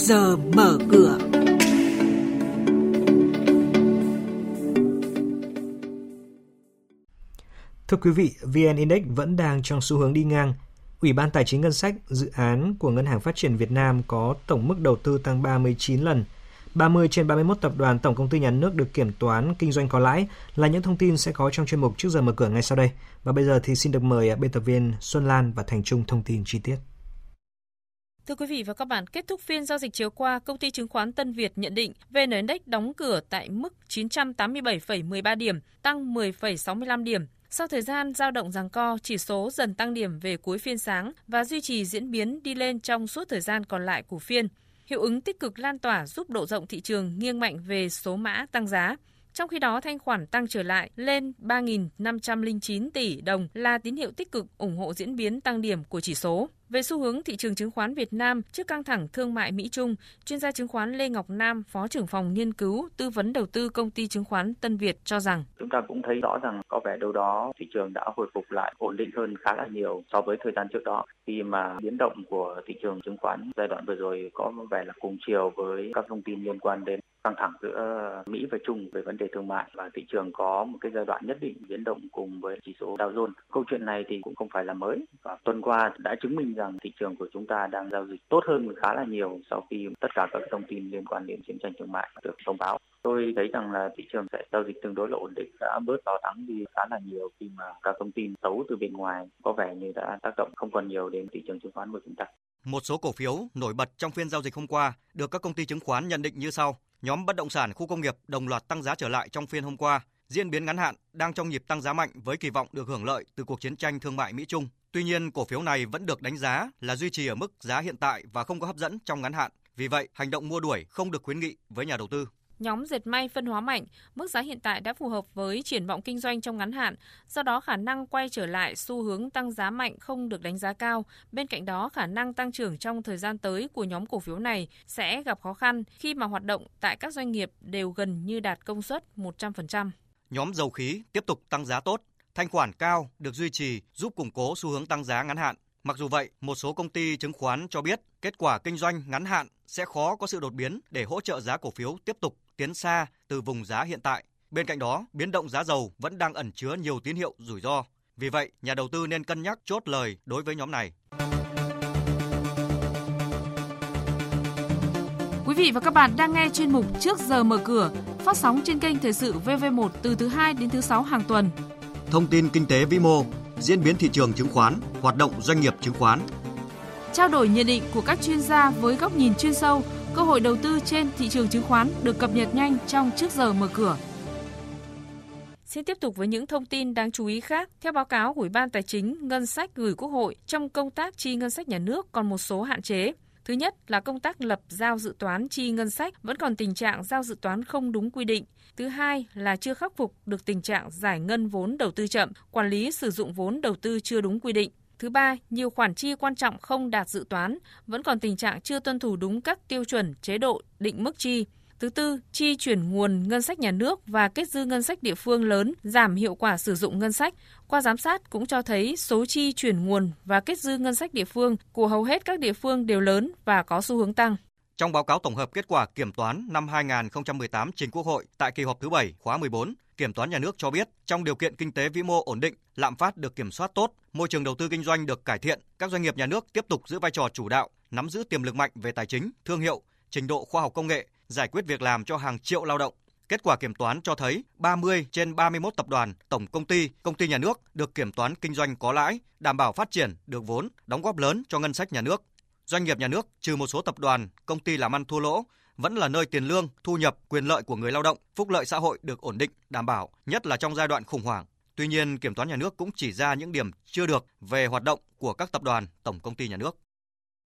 giờ mở cửa. Thưa quý vị, VN Index vẫn đang trong xu hướng đi ngang. Ủy ban Tài chính Ngân sách dự án của Ngân hàng Phát triển Việt Nam có tổng mức đầu tư tăng 39 lần. 30 trên 31 tập đoàn tổng công ty nhà nước được kiểm toán kinh doanh có lãi là những thông tin sẽ có trong chuyên mục trước giờ mở cửa ngay sau đây. Và bây giờ thì xin được mời biên tập viên Xuân Lan và Thành Trung thông tin chi tiết. Thưa quý vị và các bạn, kết thúc phiên giao dịch chiều qua, công ty chứng khoán Tân Việt nhận định VN Index đóng cửa tại mức 987,13 điểm, tăng 10,65 điểm. Sau thời gian giao động giằng co, chỉ số dần tăng điểm về cuối phiên sáng và duy trì diễn biến đi lên trong suốt thời gian còn lại của phiên. Hiệu ứng tích cực lan tỏa giúp độ rộng thị trường nghiêng mạnh về số mã tăng giá. Trong khi đó, thanh khoản tăng trở lại lên 3.509 tỷ đồng là tín hiệu tích cực ủng hộ diễn biến tăng điểm của chỉ số. Về xu hướng thị trường chứng khoán Việt Nam trước căng thẳng thương mại Mỹ-Trung, chuyên gia chứng khoán Lê Ngọc Nam, Phó trưởng phòng nghiên cứu tư vấn đầu tư công ty chứng khoán Tân Việt cho rằng chúng ta cũng thấy rõ rằng có vẻ đâu đó thị trường đã hồi phục lại ổn định hơn khá là nhiều so với thời gian trước đó khi mà biến động của thị trường chứng khoán giai đoạn vừa rồi có vẻ là cùng chiều với các thông tin liên quan đến căng thẳng giữa ờ, Mỹ và Trung về vấn đề thương mại và thị trường có một cái giai đoạn nhất định biến động cùng với chỉ số Dow Jones. Câu chuyện này thì cũng không phải là mới và tuần qua đã chứng minh rằng thị trường của chúng ta đang giao dịch tốt hơn khá là nhiều sau khi tất cả các thông tin liên quan đến chiến tranh thương mại được thông báo. Tôi thấy rằng là thị trường sẽ giao dịch tương đối là ổn định, đã bớt lo lắng đi khá là nhiều khi mà các thông tin xấu từ bên ngoài có vẻ như đã tác động không còn nhiều đến thị trường chứng khoán của chúng ta. Một số cổ phiếu nổi bật trong phiên giao dịch hôm qua được các công ty chứng khoán nhận định như sau. Nhóm bất động sản khu công nghiệp đồng loạt tăng giá trở lại trong phiên hôm qua. Diễn biến ngắn hạn đang trong nhịp tăng giá mạnh với kỳ vọng được hưởng lợi từ cuộc chiến tranh thương mại Mỹ-Trung. Tuy nhiên, cổ phiếu này vẫn được đánh giá là duy trì ở mức giá hiện tại và không có hấp dẫn trong ngắn hạn. Vì vậy, hành động mua đuổi không được khuyến nghị với nhà đầu tư. Nhóm dệt may phân hóa mạnh, mức giá hiện tại đã phù hợp với triển vọng kinh doanh trong ngắn hạn, do đó khả năng quay trở lại xu hướng tăng giá mạnh không được đánh giá cao. Bên cạnh đó, khả năng tăng trưởng trong thời gian tới của nhóm cổ phiếu này sẽ gặp khó khăn khi mà hoạt động tại các doanh nghiệp đều gần như đạt công suất 100%. Nhóm dầu khí tiếp tục tăng giá tốt, thanh khoản cao được duy trì giúp củng cố xu hướng tăng giá ngắn hạn. Mặc dù vậy, một số công ty chứng khoán cho biết kết quả kinh doanh ngắn hạn sẽ khó có sự đột biến để hỗ trợ giá cổ phiếu tiếp tục tiến xa từ vùng giá hiện tại. Bên cạnh đó, biến động giá dầu vẫn đang ẩn chứa nhiều tín hiệu rủi ro. Vì vậy, nhà đầu tư nên cân nhắc chốt lời đối với nhóm này. Quý vị và các bạn đang nghe chuyên mục Trước giờ mở cửa, phát sóng trên kênh Thời sự VV1 từ thứ 2 đến thứ 6 hàng tuần. Thông tin kinh tế vĩ mô, diễn biến thị trường chứng khoán, hoạt động doanh nghiệp chứng khoán. Trao đổi nhận định của các chuyên gia với góc nhìn chuyên sâu, cơ hội đầu tư trên thị trường chứng khoán được cập nhật nhanh trong trước giờ mở cửa. Xin tiếp tục với những thông tin đáng chú ý khác. Theo báo cáo của Ủy ban Tài chính, ngân sách gửi Quốc hội trong công tác chi ngân sách nhà nước còn một số hạn chế. Thứ nhất là công tác lập giao dự toán chi ngân sách vẫn còn tình trạng giao dự toán không đúng quy định. Thứ hai là chưa khắc phục được tình trạng giải ngân vốn đầu tư chậm, quản lý sử dụng vốn đầu tư chưa đúng quy định. Thứ ba, nhiều khoản chi quan trọng không đạt dự toán, vẫn còn tình trạng chưa tuân thủ đúng các tiêu chuẩn chế độ định mức chi. Thứ tư, chi chuyển nguồn ngân sách nhà nước và kết dư ngân sách địa phương lớn, giảm hiệu quả sử dụng ngân sách. Qua giám sát cũng cho thấy số chi chuyển nguồn và kết dư ngân sách địa phương của hầu hết các địa phương đều lớn và có xu hướng tăng. Trong báo cáo tổng hợp kết quả kiểm toán năm 2018 trình Quốc hội tại kỳ họp thứ 7 khóa 14, Kiểm toán nhà nước cho biết, trong điều kiện kinh tế vĩ mô ổn định, lạm phát được kiểm soát tốt, môi trường đầu tư kinh doanh được cải thiện, các doanh nghiệp nhà nước tiếp tục giữ vai trò chủ đạo, nắm giữ tiềm lực mạnh về tài chính, thương hiệu, trình độ khoa học công nghệ, giải quyết việc làm cho hàng triệu lao động. Kết quả kiểm toán cho thấy 30 trên 31 tập đoàn, tổng công ty, công ty nhà nước được kiểm toán kinh doanh có lãi, đảm bảo phát triển được vốn, đóng góp lớn cho ngân sách nhà nước. Doanh nghiệp nhà nước trừ một số tập đoàn, công ty làm ăn thua lỗ vẫn là nơi tiền lương, thu nhập, quyền lợi của người lao động, phúc lợi xã hội được ổn định, đảm bảo, nhất là trong giai đoạn khủng hoảng. Tuy nhiên, kiểm toán nhà nước cũng chỉ ra những điểm chưa được về hoạt động của các tập đoàn, tổng công ty nhà nước.